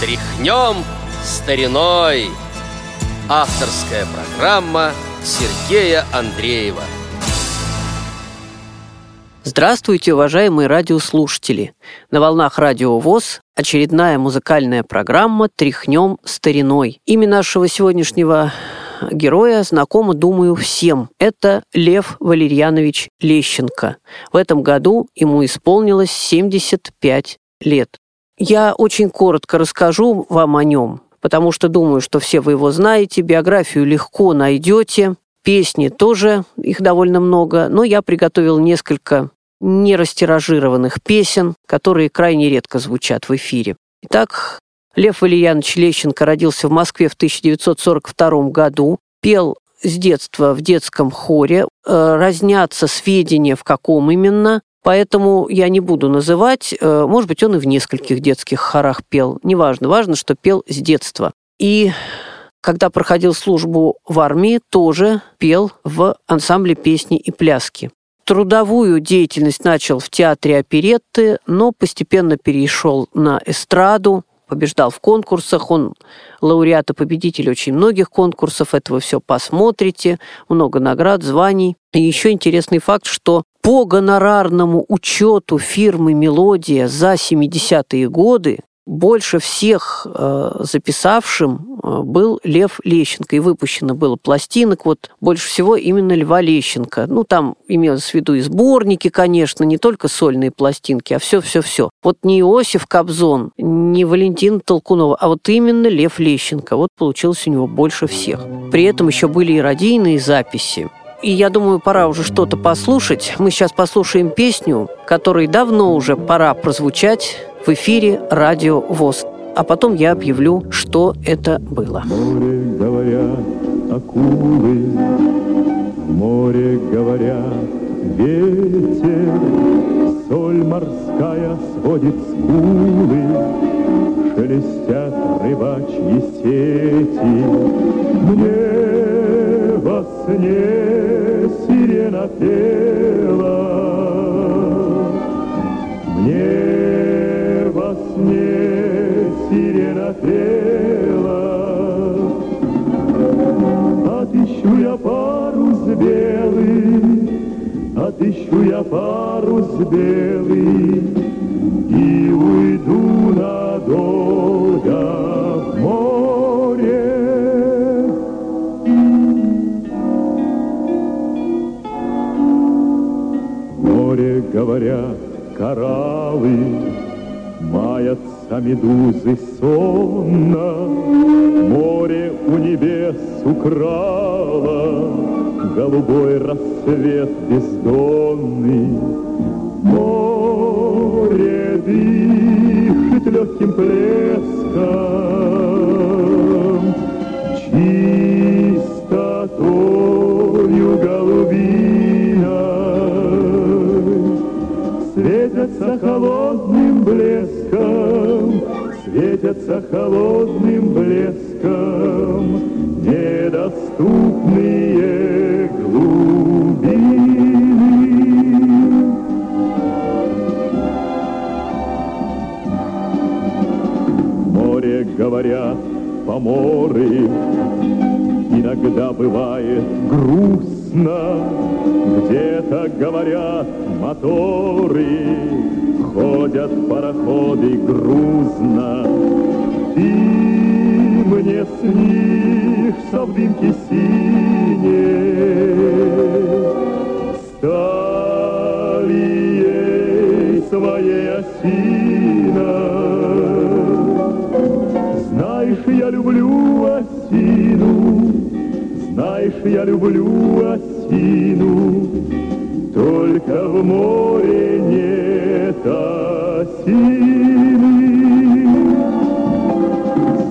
Тряхнем стариной Авторская программа Сергея Андреева Здравствуйте, уважаемые радиослушатели! На волнах Радио ВОЗ очередная музыкальная программа «Тряхнем стариной». Имя нашего сегодняшнего героя знакомо, думаю, всем. Это Лев Валерьянович Лещенко. В этом году ему исполнилось 75 лет. Я очень коротко расскажу вам о нем, потому что думаю, что все вы его знаете, биографию легко найдете, песни тоже, их довольно много, но я приготовил несколько нерастиражированных песен, которые крайне редко звучат в эфире. Итак, Лев Валерьянович Лещенко родился в Москве в 1942 году, пел с детства в детском хоре, э, разнятся сведения, в каком именно, Поэтому я не буду называть, э, может быть, он и в нескольких детских хорах пел, неважно, важно, что пел с детства. И когда проходил службу в армии, тоже пел в ансамбле песни и пляски. Трудовую деятельность начал в театре оперетты, но постепенно перешел на эстраду, побеждал в конкурсах, он лауреат и победитель очень многих конкурсов, этого все посмотрите, много наград, званий. И еще интересный факт, что по гонорарному учету фирмы «Мелодия» за 70-е годы больше всех э, записавшим э, был Лев Лещенко. И выпущено было пластинок вот больше всего именно Льва Лещенко. Ну, там имелось в виду и сборники, конечно, не только сольные пластинки, а все-все-все. Вот не Иосиф Кобзон, не Валентин Толкунова, а вот именно Лев Лещенко. Вот получилось у него больше всех. При этом еще были и радийные записи. И я думаю, пора уже что-то послушать. Мы сейчас послушаем песню, которой давно уже пора прозвучать в эфире Радио ВОЗ. А потом я объявлю, что это было. Море говорят акулы, море говорят ветер, соль морская сводит скулы, шелестят рыбачьи сети. Мне во сне сирена пела, мне во сне сирена пела. Отыщу я парус белый, отыщу я парус белый и уйду надолго в море, говорят, кораллы, Маятся медузы сонно, Море у небес украло Голубой рассвет бездонный. Море дышит легким плеском, Светятся холодным блеском, Светятся холодным блеском Недоступные глубины. Море, говорят, поморы, Иногда бывает грустно, Где-то говорят моторы, Ходят пароходы грузно. Ты мне снишься в дымке синей, Стали своей осиной. Знаешь, я люблю осину, знаешь, я люблю нет осины.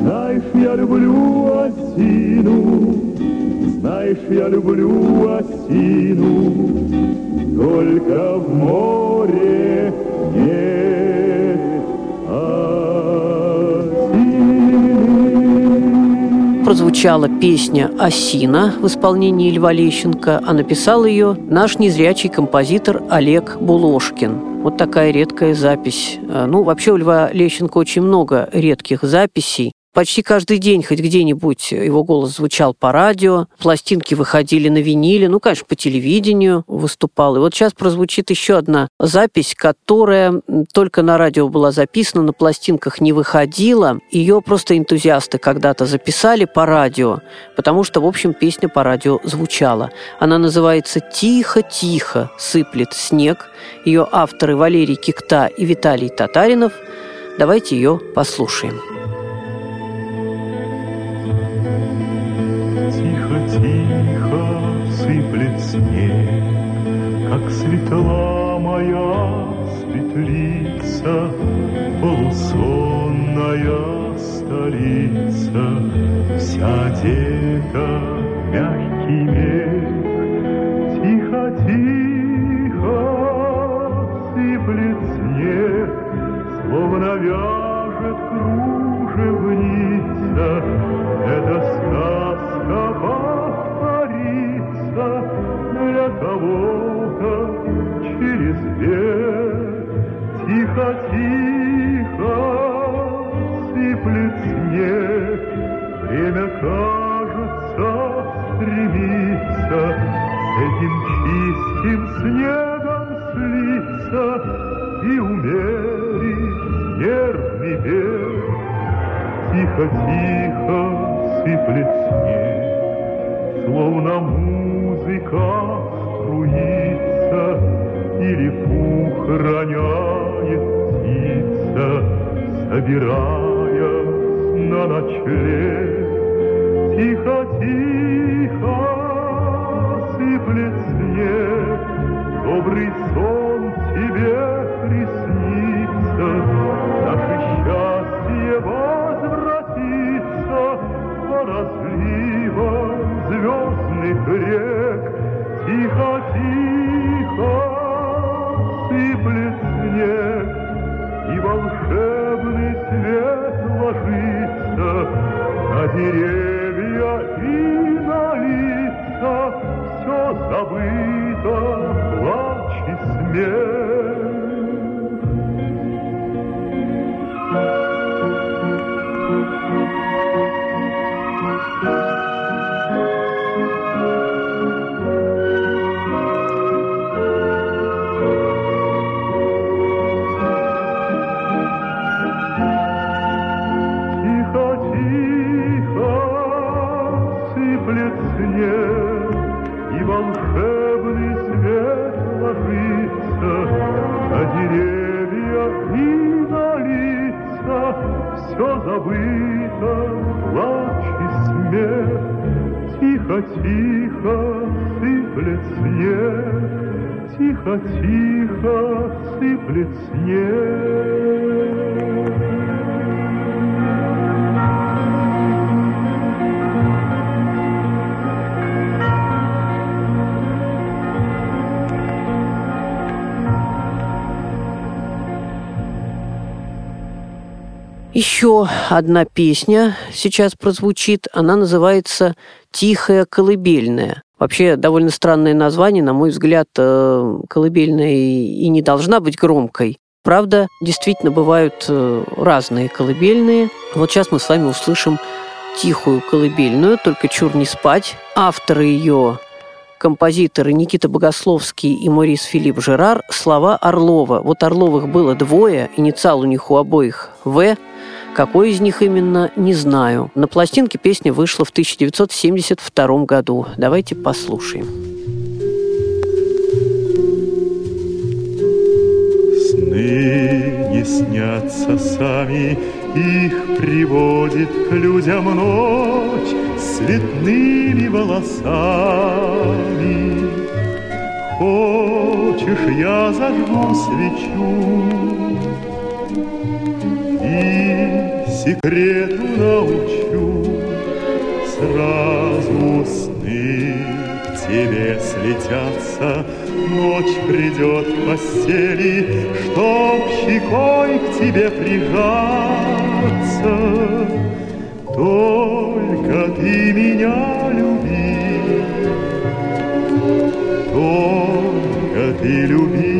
Знаешь, я люблю осину, знаешь, я люблю осину, Только в море нет осины. Прозвучала песня «Осина» в исполнении Льва Лещенко, а написал ее наш незрячий композитор Олег Булошкин. Вот такая редкая запись. Э, ну, вообще у Льва Лещенко очень много редких записей. Почти каждый день хоть где-нибудь его голос звучал по радио, пластинки выходили на виниле, ну, конечно, по телевидению выступал. И вот сейчас прозвучит еще одна запись, которая только на радио была записана, на пластинках не выходила. Ее просто энтузиасты когда-то записали по радио, потому что, в общем, песня по радио звучала. Она называется «Тихо-тихо сыплет снег». Ее авторы Валерий Кикта и Виталий Татаринов. Давайте ее послушаем. Тихо-тихо сыплет снег, Словно вяжет стремится С этим чистым снегом слиться И умерить нервный бег Тихо-тихо сыплет снег Словно музыка струится или пух роняет птица, Собирая на ночлег. Тихо-тихо сыплет снег, Добрый сон Тихо-тихо сыплет снег, Тихо-тихо сыплет снег. Еще одна песня сейчас прозвучит. Она называется «Тихая колыбельная». Вообще довольно странное название, на мой взгляд, э, колыбельная и не должна быть громкой. Правда, действительно бывают э, разные колыбельные. Вот сейчас мы с вами услышим тихую колыбельную, только чур не спать. Авторы ее композиторы Никита Богословский и Морис Филипп Жерар слова Орлова. Вот Орловых было двое, инициал у них у обоих «В», какой из них именно, не знаю. На пластинке песня вышла в 1972 году. Давайте послушаем. Сны не снятся сами, их приводит к людям ночь цветными волосами. Хочешь, я зажгу свечу секрету научу, Сразу сны к тебе слетятся, Ночь придет к постели, Чтоб щекой к тебе прижаться. Только ты меня люби, Только ты люби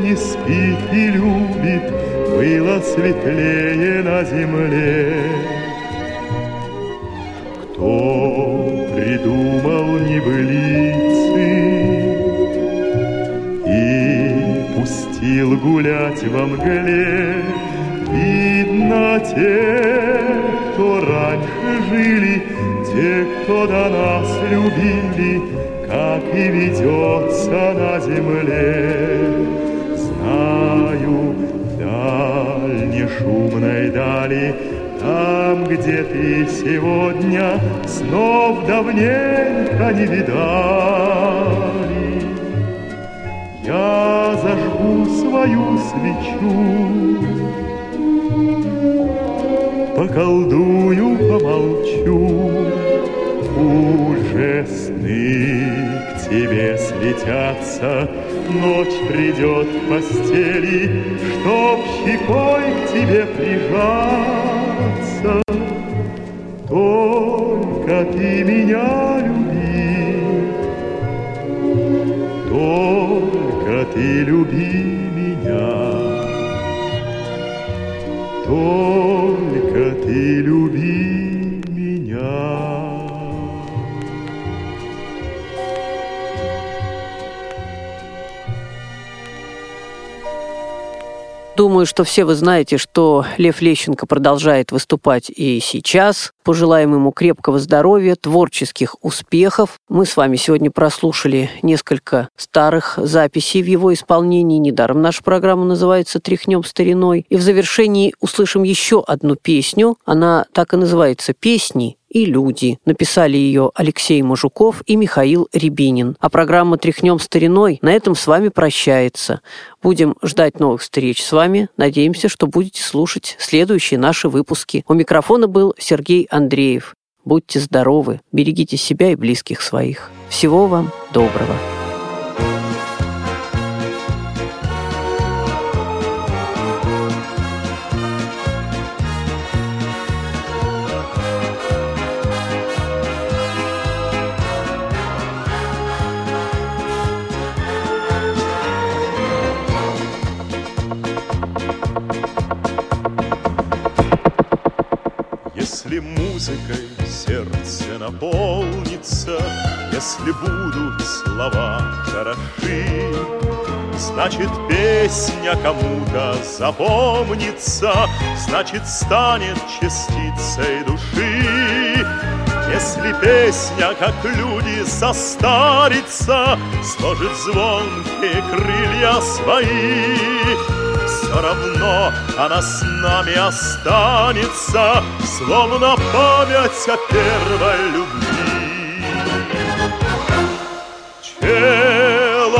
не спит и любит, было светлее на земле. Кто придумал небылицы и пустил гулять во мгле, видно те, кто раньше жили, те, кто до нас любили, как и ведется на земле. Знаю, дальне шумной дали, там, где ты сегодня снов давненько не видали. Я зажгу свою свечу, поколдую, помолчу, уже сны тебе слетятся, Ночь придет в постели, Чтоб щекой к тебе прижаться. Только ты меня люби, Только ты люби меня. Только ты люби Думаю, что все вы знаете, что Лев Лещенко продолжает выступать и сейчас. Пожелаем ему крепкого здоровья, творческих успехов. Мы с вами сегодня прослушали несколько старых записей в его исполнении. Недаром наша программа называется «Тряхнем стариной». И в завершении услышим еще одну песню. Она так и называется «Песни и люди. Написали ее Алексей Мажуков и Михаил Рябинин. А программа «Тряхнем стариной» на этом с вами прощается. Будем ждать новых встреч с вами. Надеемся, что будете слушать следующие наши выпуски. У микрофона был Сергей Андреев. Будьте здоровы, берегите себя и близких своих. Всего вам доброго. Сердце наполнится, Если будут слова хороши, Значит, песня кому-то запомнится, Значит, станет частицей души. Если песня, как люди, состарится, Сложит звонкие крылья свои, все равно она с нами останется, Словно память о первой любви. Человеку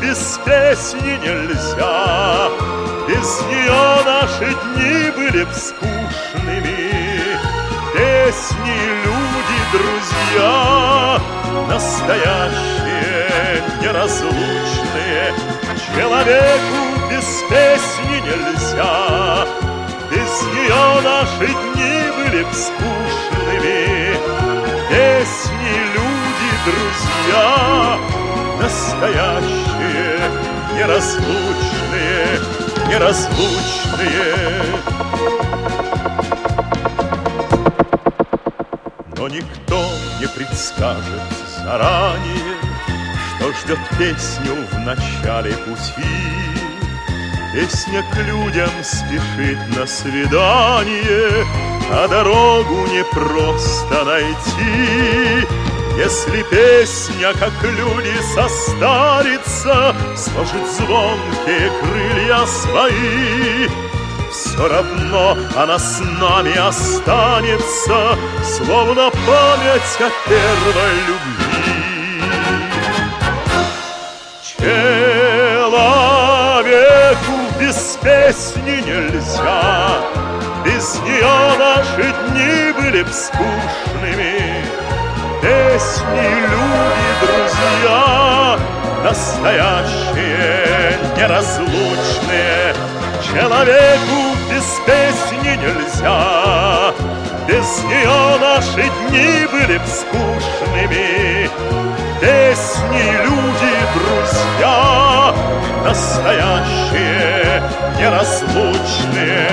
без песни нельзя, Без нее наши дни были б скучными. Песни, люди, друзья, Настоящие, неразлучные, Человеку без песни нельзя, Без нее наши дни были б скучными. Песни, люди, друзья, Настоящие, неразлучные, неразлучные. Но никто не предскажет заранее, Что ждет песню в начале пути. Песня к людям спешит на свидание, А дорогу не просто найти. Если песня, как люди, состарится, Сложит звонкие крылья свои, все равно она с нами останется, Словно память о первой любви. Человеку без песни нельзя, Без нее наши дни были б скучными. Песни, люди, друзья, Настоящие, неразлучные, Человеку без песни нельзя, Без нее наши дни были б скучными. Песни, люди, друзья Настоящие, неразлучные.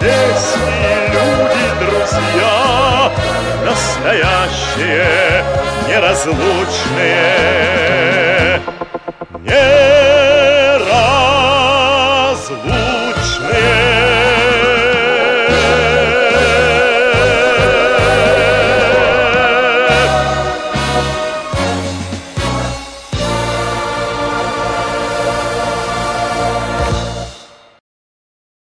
Песни, Настоящие, неразлучные. Не